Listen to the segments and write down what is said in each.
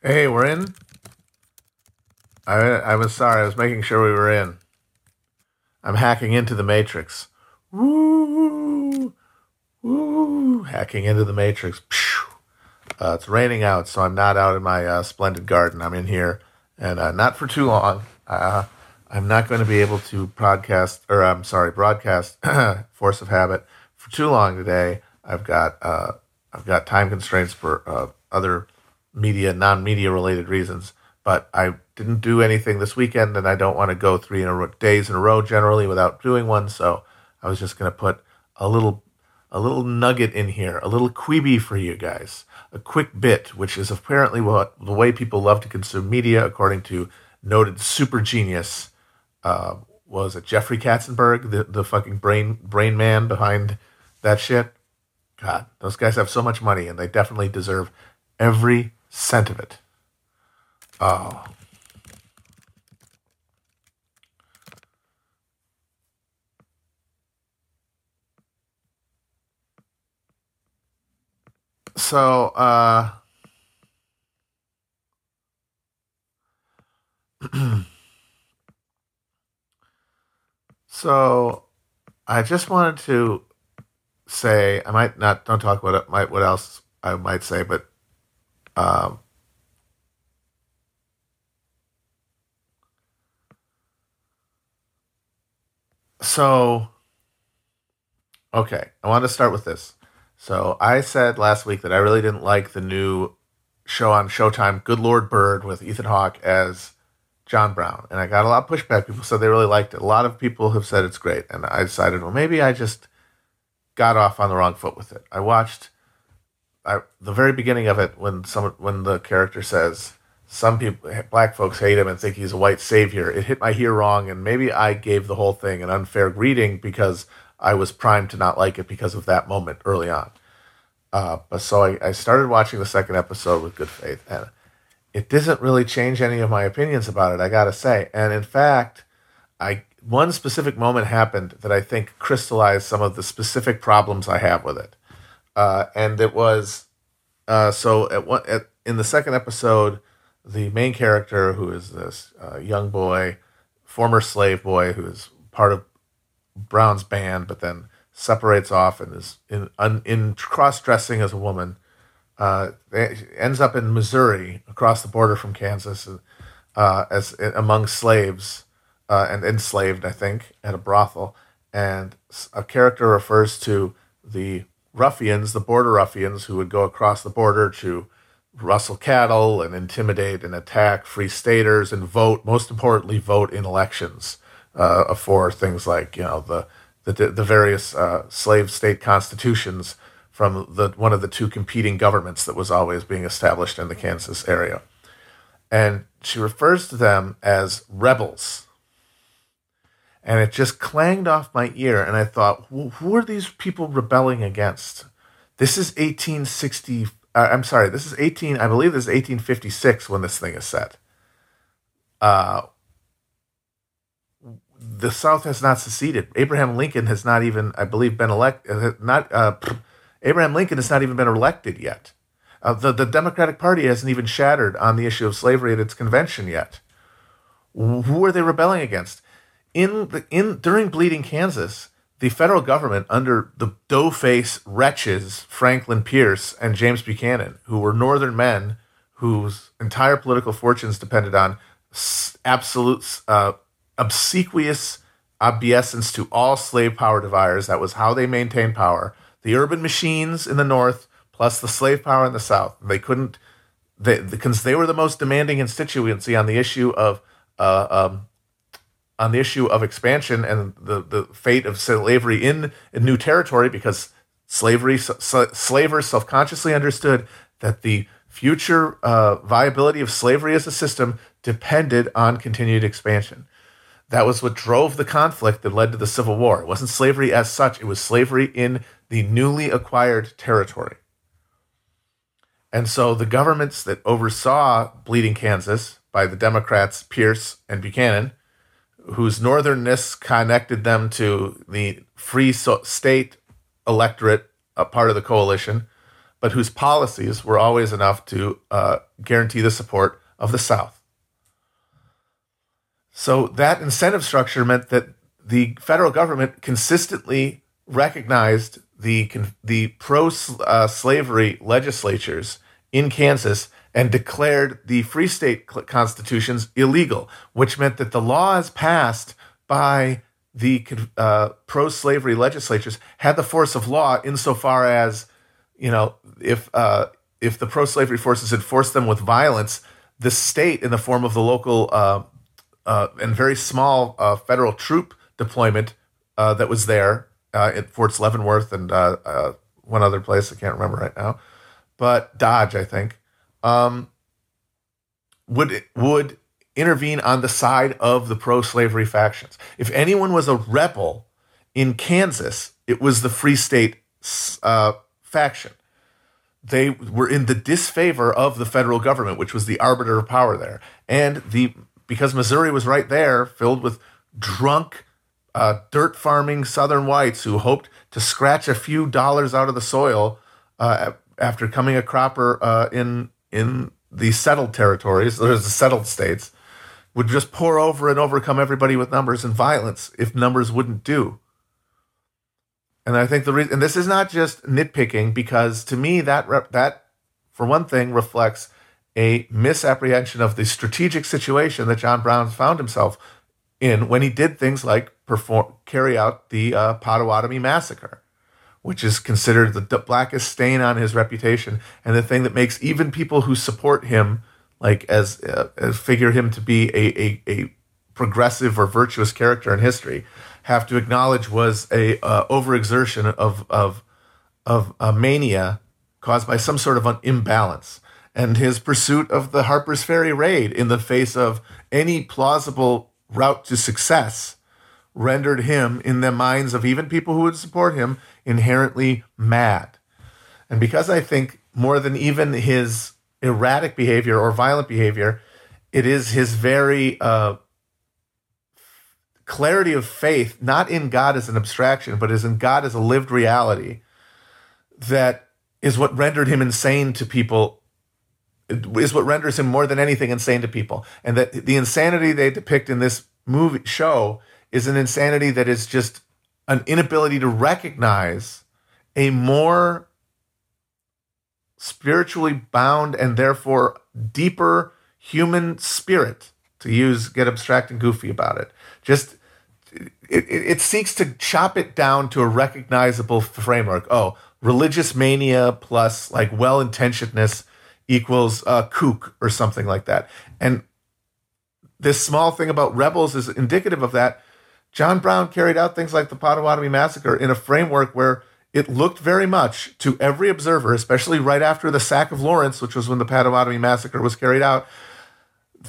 Hey, we're in. I I was sorry. I was making sure we were in. I'm hacking into the matrix. Woo, woo, hacking into the matrix. Uh, it's raining out, so I'm not out in my uh, splendid garden. I'm in here, and uh, not for too long. Uh, I'm not going to be able to broadcast, or I'm sorry, broadcast Force of Habit for too long today. I've got uh, I've got time constraints for uh, other media, non-media related reasons. But I didn't do anything this weekend, and I don't want to go three in a days in a row generally without doing one. So I was just going to put a little a little nugget in here, a little Quibi for you guys, a quick bit, which is apparently what the way people love to consume media, according to noted super genius. Uh, was it Jeffrey Katzenberg, the, the fucking brain brain man behind that shit? God, those guys have so much money, and they definitely deserve every cent of it. Oh. So, uh, so I just wanted to say I might not don't talk about it, might what else I might say, but um, so okay, I want to start with this. So I said last week that I really didn't like the new show on Showtime, Good Lord Bird, with Ethan Hawke as John Brown, and I got a lot of pushback. People said they really liked it. A lot of people have said it's great, and I decided, well, maybe I just got off on the wrong foot with it. I watched I, the very beginning of it when some when the character says some people black folks hate him and think he's a white savior. It hit my ear wrong, and maybe I gave the whole thing an unfair greeting because I was primed to not like it because of that moment early on. Uh, but so I, I started watching the second episode with good faith, and it doesn't really change any of my opinions about it. I gotta say, and in fact, I one specific moment happened that I think crystallized some of the specific problems I have with it. Uh, and it was uh, so at one at, in the second episode, the main character, who is this uh, young boy, former slave boy, who is part of Brown's band, but then separates off and is in in cross dressing as a woman. Uh, ends up in Missouri, across the border from Kansas, uh, as among slaves uh, and enslaved, I think, at a brothel. And a character refers to the ruffians, the border ruffians, who would go across the border to rustle cattle and intimidate and attack free staters and vote. Most importantly, vote in elections uh, for things like you know the the, the various uh, slave state constitutions from the one of the two competing governments that was always being established in the Kansas area. And she refers to them as rebels and it just clanged off my ear. And I thought, who are these people rebelling against? This is 1860. Uh, I'm sorry, this is 18. I believe this is 1856 when this thing is set. Uh, the South has not seceded. Abraham Lincoln has not even, I believe, been elected. Uh, not uh, Abraham Lincoln has not even been elected yet. Uh, the the Democratic Party hasn't even shattered on the issue of slavery at its convention yet. Who are they rebelling against? In the in during Bleeding Kansas, the federal government under the doughface wretches Franklin Pierce and James Buchanan, who were Northern men whose entire political fortunes depended on absolute uh, obsequious obeisance to all slave power dividers. That was how they maintained power. The urban machines in the North plus the slave power in the South. They couldn't, they, because they were the most demanding constituency on the issue of uh, um, on the issue of expansion and the, the fate of slavery in, in new territory because slavery slavers self-consciously understood that the future uh, viability of slavery as a system depended on continued expansion. That was what drove the conflict that led to the civil war. It wasn't slavery as such. It was slavery in the newly acquired territory. And so the governments that oversaw bleeding kansas by the democrats pierce and buchanan whose northernness connected them to the free so- state electorate, a part of the coalition, but whose policies were always enough to uh, guarantee the support of the South. So that incentive structure meant that the federal government consistently recognized the the pro uh, slavery legislatures in Kansas and declared the free state constitutions illegal, which meant that the laws passed by the uh, pro slavery legislatures had the force of law insofar as, you know, if, uh, if the pro slavery forces enforced them with violence, the state, in the form of the local uh, uh and very small uh, federal troop deployment uh, that was there at Forts Leavenworth and one other place, I can't remember right now, but Dodge, I think, um, would would intervene on the side of the pro-slavery factions. If anyone was a rebel in Kansas, it was the Free State uh, faction. They were in the disfavor of the federal government, which was the arbiter of power there, and the because Missouri was right there, filled with drunk, uh, dirt farming Southern whites who hoped to scratch a few dollars out of the soil uh, after coming a cropper uh, in in the settled territories, there's the settled states, would just pour over and overcome everybody with numbers and violence if numbers wouldn't do. And I think the reason, and this is not just nitpicking, because to me that that, for one thing, reflects a misapprehension of the strategic situation that John Brown found himself in when he did things like perform carry out the uh, Potawatomi massacre which is considered the blackest stain on his reputation and the thing that makes even people who support him like as, uh, as figure him to be a, a, a, progressive or virtuous character in history have to acknowledge was a uh, overexertion of of of a mania caused by some sort of an imbalance and his pursuit of the Harper's Ferry raid in the face of any plausible route to success rendered him in the minds of even people who would support him inherently mad. And because I think more than even his erratic behavior or violent behavior, it is his very uh, clarity of faith, not in God as an abstraction, but as in God as a lived reality, that is what rendered him insane to people, is what renders him more than anything insane to people. And that the insanity they depict in this movie show is an insanity that is just an inability to recognize a more spiritually bound and therefore deeper human spirit to use get abstract and goofy about it. Just it, it, it, seeks to chop it down to a recognizable framework. Oh religious mania plus like well-intentionedness equals uh, kook or something like that. And this small thing about rebels is indicative of that John Brown carried out things like the Potawatomi Massacre in a framework where it looked very much to every observer, especially right after the sack of Lawrence, which was when the Potawatomi Massacre was carried out,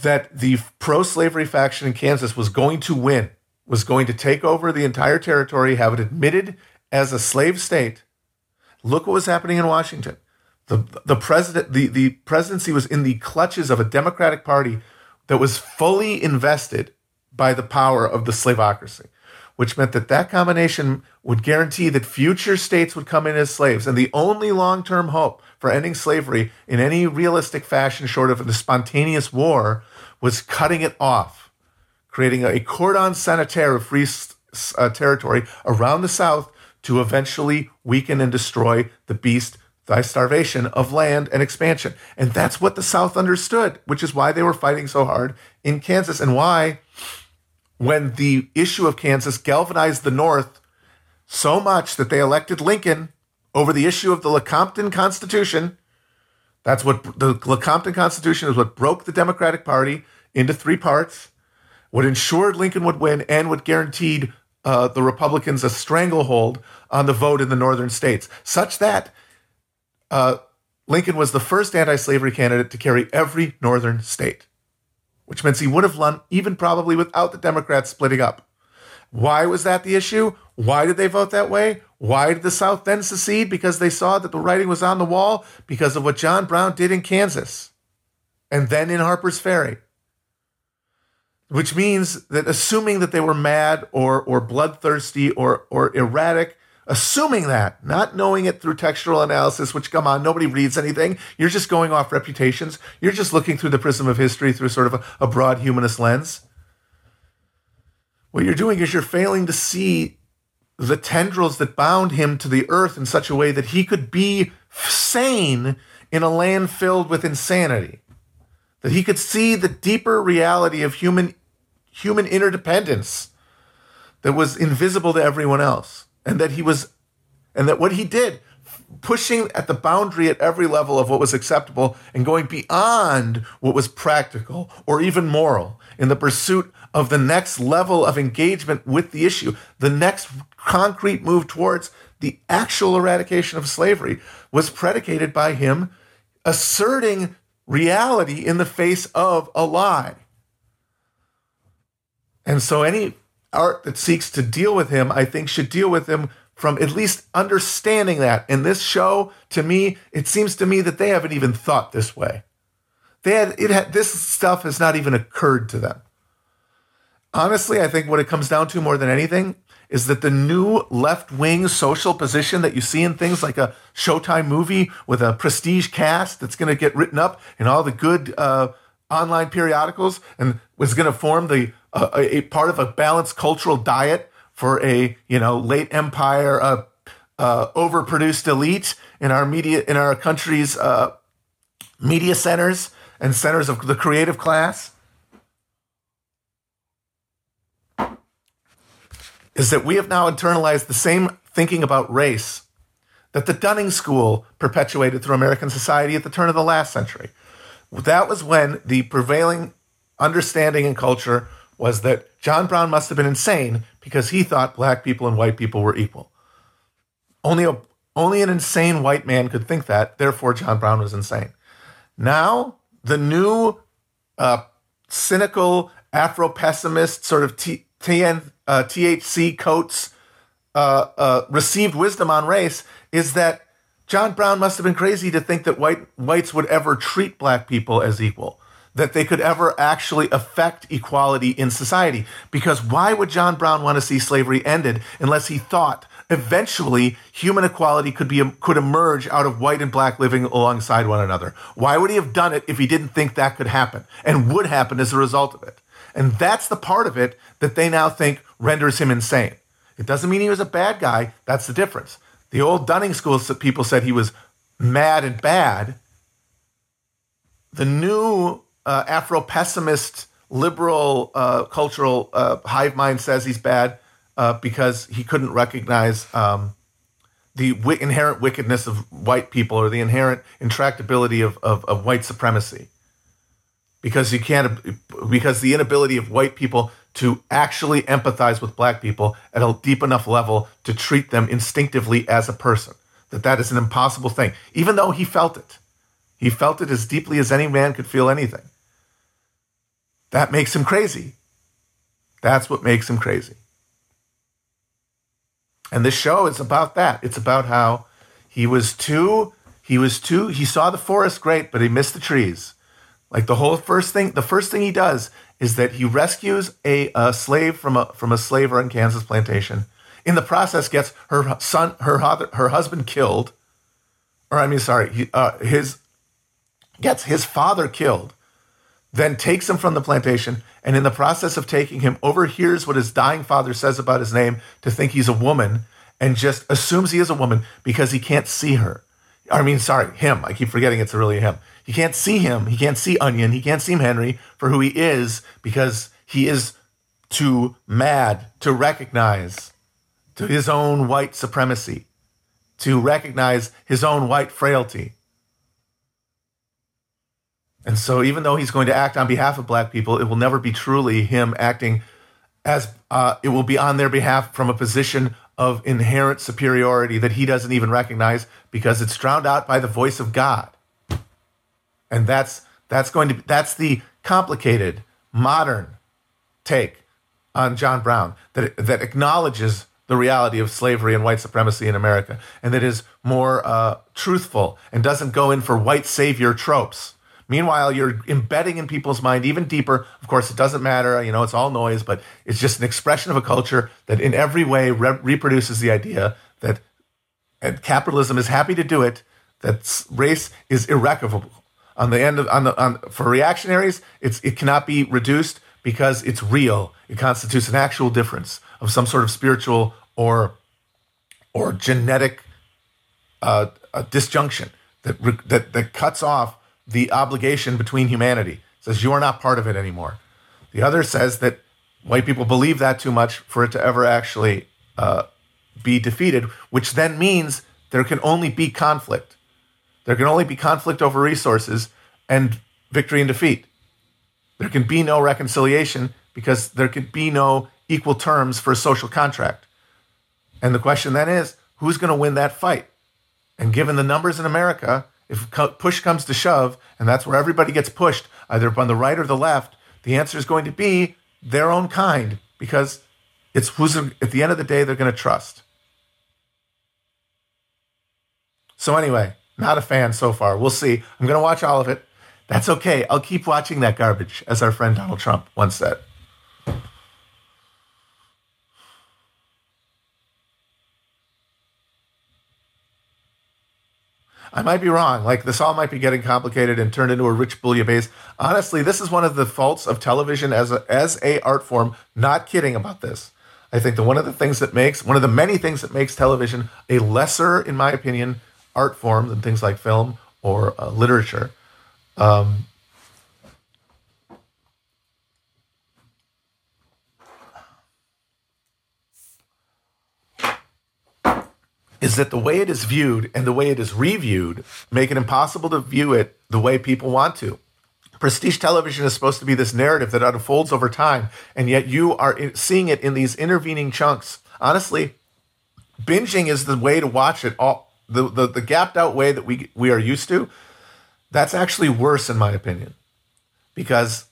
that the pro slavery faction in Kansas was going to win, was going to take over the entire territory, have it admitted as a slave state. Look what was happening in Washington. The, the president the, the presidency was in the clutches of a Democratic Party that was fully invested by the power of the slavocracy, which meant that that combination would guarantee that future states would come in as slaves. And the only long term hope for ending slavery in any realistic fashion, short of a spontaneous war, was cutting it off, creating a cordon sanitaire of free uh, territory around the South to eventually weaken and destroy the beast thy starvation of land and expansion. And that's what the South understood, which is why they were fighting so hard in Kansas and why when the issue of Kansas galvanized the North so much that they elected Lincoln over the issue of the Lecompton Constitution. That's what the Lecompton Constitution is what broke the Democratic Party into three parts, what ensured Lincoln would win, and what guaranteed uh, the Republicans a stranglehold on the vote in the northern states, such that uh, Lincoln was the first anti slavery candidate to carry every northern state which means he would have won even probably without the Democrats splitting up. Why was that the issue? Why did they vote that way? Why did the South then secede? Because they saw that the writing was on the wall because of what John Brown did in Kansas and then in Harper's Ferry. Which means that assuming that they were mad or, or bloodthirsty or, or erratic, assuming that, not knowing it through textual analysis, which come on, nobody reads anything. You're just going off reputations. You're just looking through the prism of history through sort of a, a broad humanist lens. What you're doing is you're failing to see the tendrils that bound him to the earth in such a way that he could be sane in a land filled with insanity. That he could see the deeper reality of human human interdependence that was invisible to everyone else. And that he was and that what he did pushing at the boundary at every level of what was acceptable and going beyond what was practical or even moral in the pursuit of the next level of engagement with the issue, the next concrete move towards the actual eradication of slavery was predicated by him asserting reality in the face of a lie. And so any art that seeks to deal with him, I think, should deal with him from at least understanding that. In this show, to me, it seems to me that they haven't even thought this way. They had it had this stuff has not even occurred to them. Honestly, I think what it comes down to more than anything is that the new left wing social position that you see in things like a Showtime movie with a prestige cast that's going to get written up in all the good uh, online periodicals and was going to form the a, a, part of a balanced cultural diet for a you know late empire uh, uh overproduced elite in our media in our country's uh, media centers and centers of the creative class is that we have now internalized the same thinking about race that the Dunning School perpetuated through American society at the turn of the last century. That was when the prevailing understanding and culture was that John Brown must have been insane because he thought black people and white people were equal. Only a, only an insane white man could think that. Therefore, John Brown was insane. Now, the new uh, cynical Afro pessimist sort of T- uh, THC Coates uh, uh, received wisdom on race is that John Brown must have been crazy to think that white whites would ever treat black people as equal, that they could ever actually affect equality in society. Because why would John Brown want to see slavery ended unless he thought eventually human equality could be could emerge out of white and black living alongside one another? Why would he have done it if he didn't think that could happen and would happen as a result of it? And that's the part of it that they now think renders him insane. It doesn't mean he was a bad guy. That's the difference. The old Dunning School people said he was mad and bad. The new uh, Afro pessimist liberal uh, cultural uh, hive mind says he's bad uh, because he couldn't recognize um, the w- inherent wickedness of white people or the inherent intractability of, of, of white supremacy. Because you can't because the inability of white people to actually empathize with black people at a deep enough level to treat them instinctively as a person that that is an impossible thing. Even though he felt it he felt it as deeply as any man could feel anything that makes him crazy. That's what makes him crazy. And this show is about that. It's about how he was too he was too he saw the forest great but he missed the trees. Like the whole first thing, the first thing he does is that he rescues a, a slave from a from a slaver in Kansas plantation. In the process, gets her son, her her husband killed, or I mean, sorry, he, uh, his gets his father killed. Then takes him from the plantation, and in the process of taking him, overhears what his dying father says about his name to think he's a woman, and just assumes he is a woman because he can't see her. I mean, sorry, him. I keep forgetting it's really him. He can't see him. He can't see Onion. He can't see Henry for who he is because he is too mad to recognize to his own white supremacy, to recognize his own white frailty. And so, even though he's going to act on behalf of black people, it will never be truly him acting as uh, it will be on their behalf from a position of inherent superiority that he doesn't even recognize because it's drowned out by the voice of God and that's that's going to be, that's the complicated modern take on John Brown that that acknowledges the reality of slavery and white supremacy in America, and that is more uh, truthful and doesn't go in for white savior tropes. Meanwhile, you're embedding in people's mind even deeper. Of course, it doesn't matter. You know, it's all noise, but it's just an expression of a culture that in every way re- reproduces the idea that and capitalism is happy to do it, that race is irrecoverable. On the end of on the on for reactionaries, it's it cannot be reduced because it's real. It constitutes an actual difference of some sort of spiritual or or genetic uh, disjunction that, that that cuts off the obligation between humanity. It says you are not part of it anymore. The other says that white people believe that too much for it to ever actually uh, be defeated, which then means there can only be conflict. There can only be conflict over resources and victory and defeat. There can be no reconciliation because there can be no equal terms for a social contract. And the question then is who's going to win that fight? And given the numbers in America, if push comes to shove, and that's where everybody gets pushed, either on the right or the left, the answer is going to be their own kind because it's who's at the end of the day they're going to trust. So anyway, not a fan so far. We'll see. I'm going to watch all of it. That's okay. I'll keep watching that garbage, as our friend Donald Trump once said. I might be wrong. Like this all might be getting complicated and turned into a rich bouillabaisse. Honestly, this is one of the faults of television as a, as a art form. Not kidding about this. I think that one of the things that makes one of the many things that makes television a lesser, in my opinion, art form than things like film or uh, literature. Um, is that the way it is viewed and the way it is reviewed make it impossible to view it the way people want to. Prestige television is supposed to be this narrative that unfolds over time, and yet you are seeing it in these intervening chunks. Honestly, binging is the way to watch it all. The, the, the gapped out way that we, we are used to, that's actually worse, in my opinion, because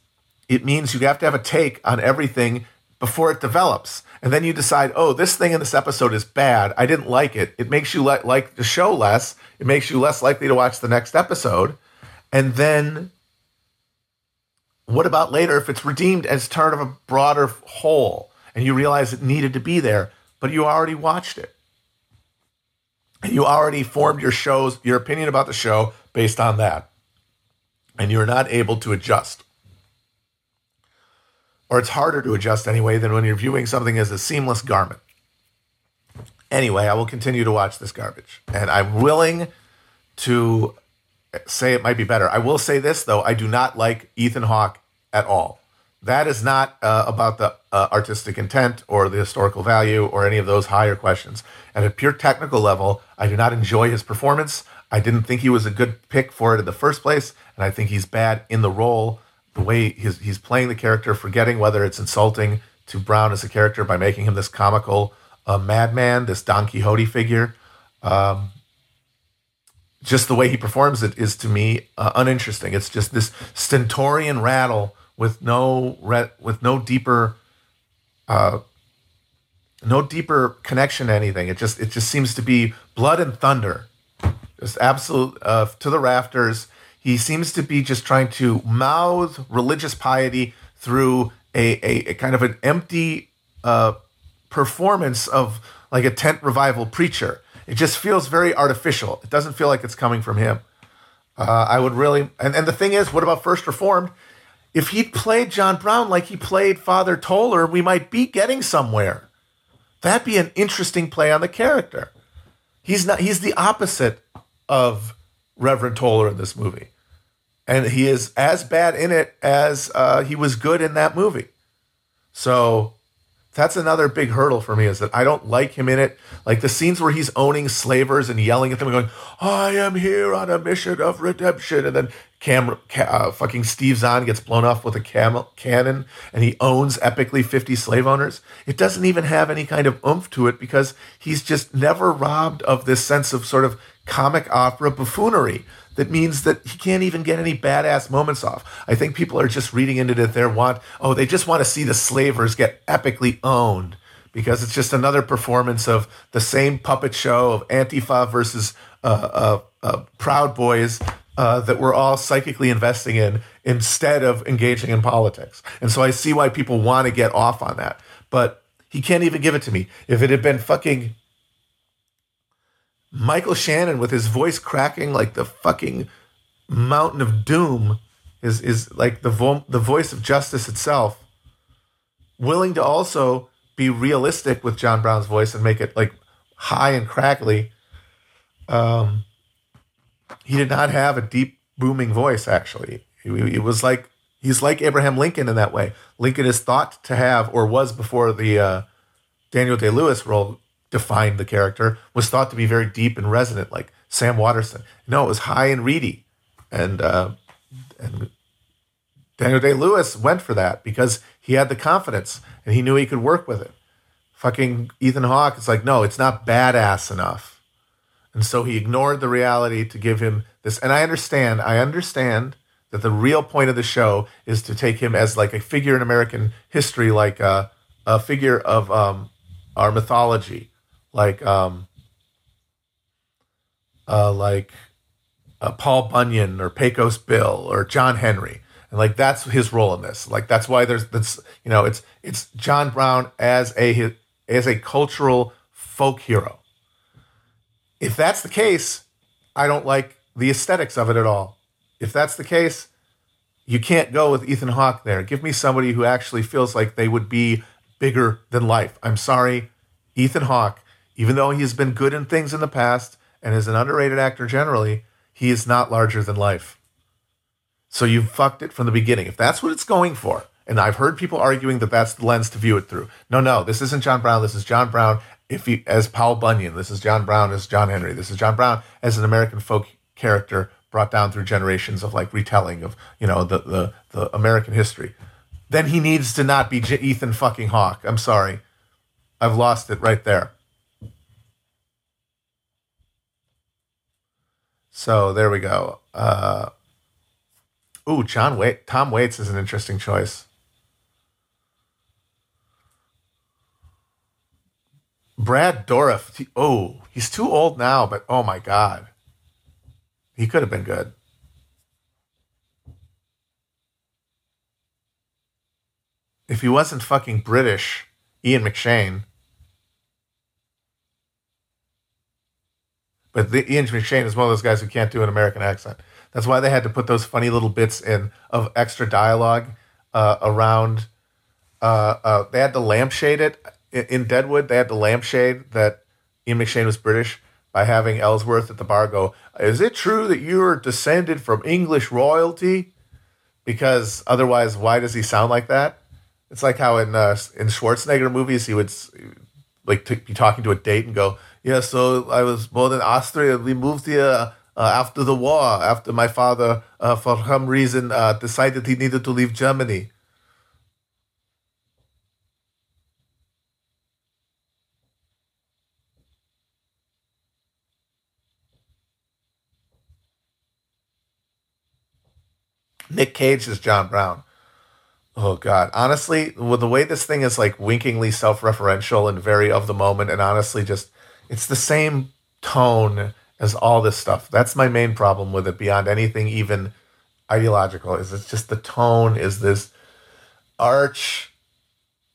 it means you have to have a take on everything before it develops and then you decide, oh, this thing in this episode is bad. I didn't like it. It makes you le- like the show less. It makes you less likely to watch the next episode. And then what about later if it's redeemed as part of a broader whole and you realize it needed to be there, but you already watched it? And you already formed your shows, your opinion about the show based on that. And you're not able to adjust or it's harder to adjust anyway than when you're viewing something as a seamless garment. Anyway, I will continue to watch this garbage, and I'm willing to say it might be better. I will say this though: I do not like Ethan Hawke at all. That is not uh, about the uh, artistic intent or the historical value or any of those higher questions. At a pure technical level, I do not enjoy his performance. I didn't think he was a good pick for it in the first place, and I think he's bad in the role the way he's, he's playing the character, forgetting whether it's insulting to Brown as a character by making him this comical uh, madman, this Don Quixote figure. Um, just the way he performs it is to me uh, uninteresting. It's just this stentorian rattle with no re- with no deeper uh, no deeper connection to anything. It just it just seems to be blood and thunder, just absolute uh, to the rafters. He seems to be just trying to mouth religious piety through a, a, a kind of an empty uh, performance of like a tent revival preacher. It just feels very artificial. It doesn't feel like it's coming from him. Uh, I would really, and, and the thing is, what about First Reformed? If he'd played John Brown like he played Father Toller, we might be getting somewhere. That'd be an interesting play on the character. He's not. He's the opposite of Reverend Toller in this movie and he is as bad in it as uh, he was good in that movie. So that's another big hurdle for me is that I don't like him in it. Like the scenes where he's owning slavers and yelling at them and going, "I am here on a mission of redemption," and then Cam, uh, fucking Steve Zahn gets blown off with a cam- cannon and he owns epically 50 slave owners. It doesn't even have any kind of oomph to it because he's just never robbed of this sense of sort of comic opera buffoonery that means that he can't even get any badass moments off. I think people are just reading into it their want, oh, they just want to see the slavers get epically owned because it's just another performance of the same puppet show of Antifa versus uh, uh, uh, Proud Boys uh, that we're all psychically investing in instead of engaging in politics. And so I see why people want to get off on that. But he can't even give it to me. If it had been fucking Michael Shannon with his voice cracking like the fucking mountain of doom is is like the vo- the voice of justice itself. Willing to also be realistic with John Brown's voice and make it like high and crackly. Um, he did not have a deep booming voice. Actually, it was like he's like Abraham Lincoln in that way. Lincoln is thought to have, or was before the uh, Daniel Day Lewis role defined the character, was thought to be very deep and resonant, like Sam Waterston. No, it was high and reedy, and uh, and Daniel Day Lewis went for that because he had the confidence and he knew he could work with it. Fucking Ethan Hawke, it's like, no, it's not badass enough. And so he ignored the reality to give him this. And I understand, I understand that the real point of the show is to take him as like a figure in American history, like a, a figure of um, our mythology, like um, uh, like uh, Paul Bunyan or Pecos Bill or John Henry, and like that's his role in this. Like that's why there's that's you know it's it's John Brown as a as a cultural folk hero. If that's the case, I don't like the aesthetics of it at all. If that's the case, you can't go with Ethan Hawke there. Give me somebody who actually feels like they would be bigger than life. I'm sorry, Ethan Hawke, even though he has been good in things in the past and is an underrated actor generally, he is not larger than life. So you fucked it from the beginning. If that's what it's going for, and I've heard people arguing that that's the lens to view it through. No, no, this isn't John Brown. This is John Brown if he, as Paul Bunyan. This is John Brown as John Henry. This is John Brown as an American folk character brought down through generations of like retelling of you know the the, the American history. Then he needs to not be J- Ethan fucking Hawke. I'm sorry, I've lost it right there. So there we go. Uh, ooh, John Wait, Tom Waits is an interesting choice. Brad Dourif. Oh, he's too old now, but oh my god, he could have been good. If he wasn't fucking British, Ian McShane. But the, Ian McShane is one of those guys who can't do an American accent. That's why they had to put those funny little bits in of extra dialogue uh, around. Uh, uh, they had to lampshade it in Deadwood, they had to lampshade that Ian McShane was British by having Ellsworth at the bar go, Is it true that you're descended from English royalty? Because otherwise, why does he sound like that? It's like how in uh, in Schwarzenegger movies he would like t- be talking to a date and go, "Yeah, so I was born in Austria. We moved here uh, after the war. After my father, uh, for some reason, uh, decided he needed to leave Germany." Nick Cage is John Brown. Oh God! Honestly, with the way this thing is like winkingly self-referential and very of the moment, and honestly, just it's the same tone as all this stuff. That's my main problem with it. Beyond anything, even ideological, is it's just the tone is this arch,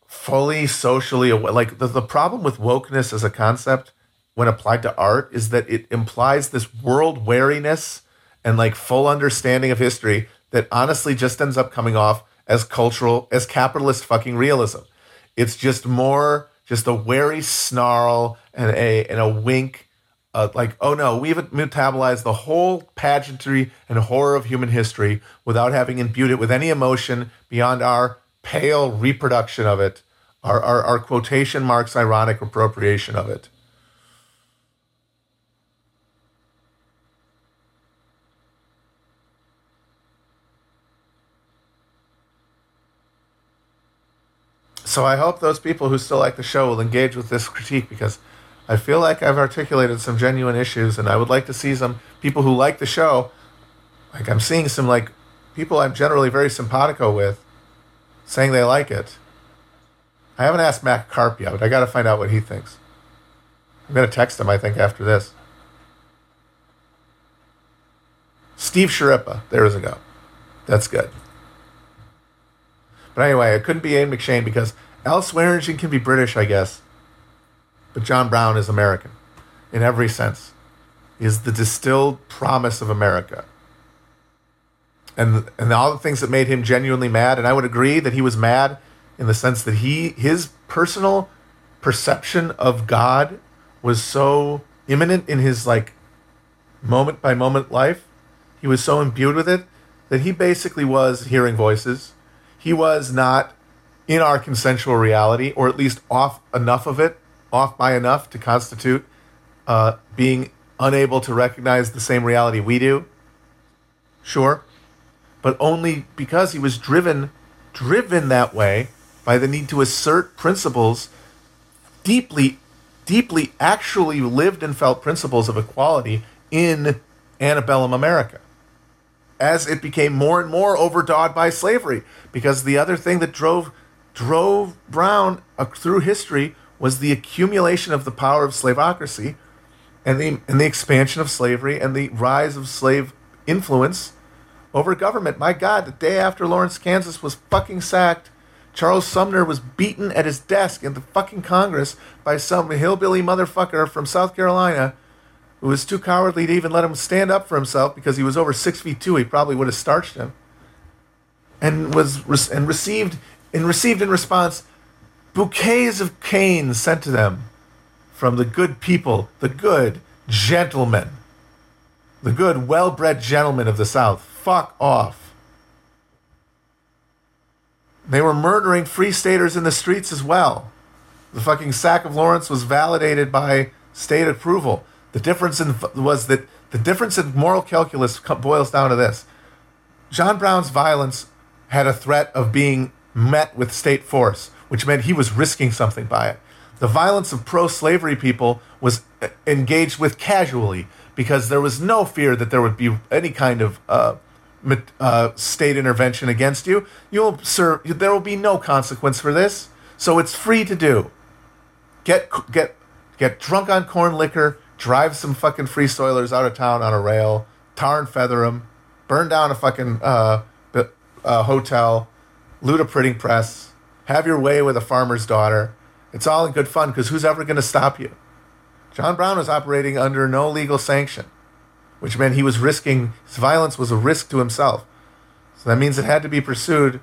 fully socially aware. Like the, the problem with wokeness as a concept when applied to art is that it implies this world wariness and like full understanding of history that honestly just ends up coming off as cultural, as capitalist fucking realism. It's just more, just a wary snarl and a and a wink, uh, like, oh no, we've metabolized the whole pageantry and horror of human history without having imbued it with any emotion beyond our pale reproduction of it, our, our, our quotation marks ironic appropriation of it. So I hope those people who still like the show will engage with this critique because I feel like I've articulated some genuine issues, and I would like to see some people who like the show. Like I'm seeing some like people I'm generally very simpatico with saying they like it. I haven't asked Matt Karp yet, but I got to find out what he thinks. I'm gonna text him. I think after this. Steve Schirripa. There's a go. That's good. But anyway, it couldn't be Ian McShane because Al Swearengen can be British, I guess. But John Brown is American in every sense. He is the distilled promise of America. And and all the things that made him genuinely mad, and I would agree that he was mad in the sense that he his personal perception of God was so imminent in his like moment by moment life. He was so imbued with it that he basically was hearing voices. He was not in our consensual reality, or at least off enough of it, off by enough to constitute uh, being unable to recognize the same reality we do. Sure. But only because he was driven driven that way by the need to assert principles deeply deeply actually lived and felt principles of equality in antebellum America as it became more and more overdawed by slavery because the other thing that drove drove Brown uh, through history was the accumulation of the power of slavocracy and the and the expansion of slavery and the rise of slave influence over government. My God, the day after Lawrence, Kansas was fucking sacked, Charles Sumner was beaten at his desk in the fucking Congress by some hillbilly motherfucker from South Carolina who was too cowardly to even let him stand up for himself because he was over six feet two. He probably would have starched him. And was and received and received in response bouquets of canes sent to them from the good people, the good gentlemen, the good well-bred gentlemen of the South. Fuck off. They were murdering free staters in the streets as well. The fucking sack of Lawrence was validated by state approval. The difference in was that the difference in moral calculus boils down to this: John Brown's violence had a threat of being met with state force, which meant he was risking something by it. The violence of pro-slavery people was uh, engaged with casually because there was no fear that there would be any kind of uh, uh, state intervention against you. You'll sir, there will be no consequence for this, so it's free to do. Get get get drunk on corn liquor, drive some fucking free soilers out of town on a rail, tar and feather them, burn down a fucking uh, uh, hotel, loot a printing press, have your way with a farmer's daughter. It's all in good fun because who's ever going to stop you? John Brown was operating under no legal sanction which meant he was risking, his violence was a risk to himself. So that means it had to be pursued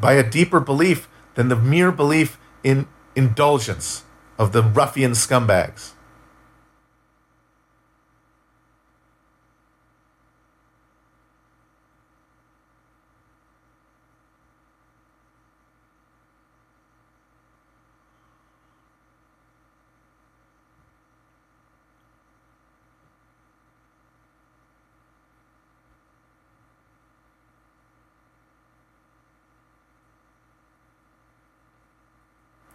by a deeper belief than the mere belief in indulgence of the ruffian scumbags.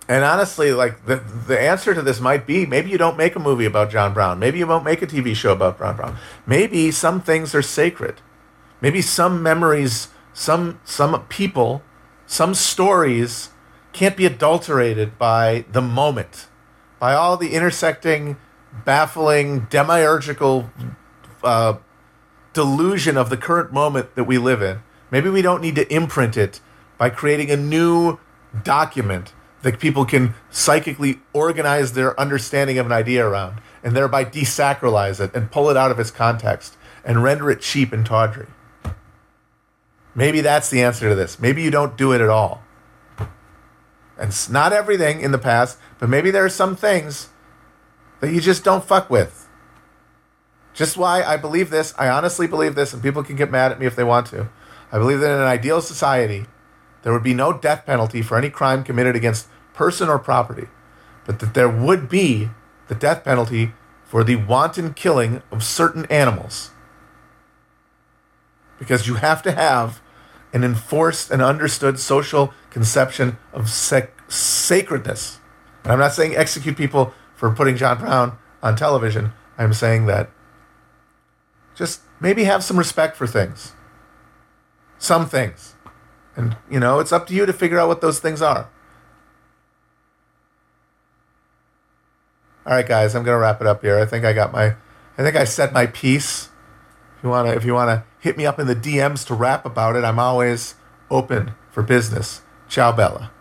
And honestly, like the the answer to this might be maybe you don't make a movie about John Brown. Maybe you won't make a TV show about John Brown. Maybe some things are sacred. Maybe some memories, some some people, some stories can't be adulterated by the moment, by all the intersecting, baffling, demiurgical uh, delusion of the current moment that we live in. Maybe we don't need to imprint it by creating a new document that people can psychically organize their understanding of an idea around and thereby desacralize it and pull it out of its context and render it cheap and tawdry. Maybe that's the answer to this. Maybe you don't do it at all. And it's not everything in the past, but maybe there are some things that you just don't fuck with. Just why I believe this, I honestly believe this, and people can get mad at me if they want to. I believe that in an ideal society, there would be no death penalty for any crime committed against person or property, but that there would be the death penalty for the wanton killing of certain animals. Because you have to have an enforced and understood social conception of sec- sacredness. And I'm not saying execute people for putting John Brown on television. I'm saying that just maybe have some respect for things. Some things. And, you know, it's up to you to figure out what those things are. All right, guys, I'm going to wrap it up here. I think I got my, I think I said my piece. If you want to, if you want to hit me up in the DMs to rap about it, I'm always open for business. Ciao, Bella.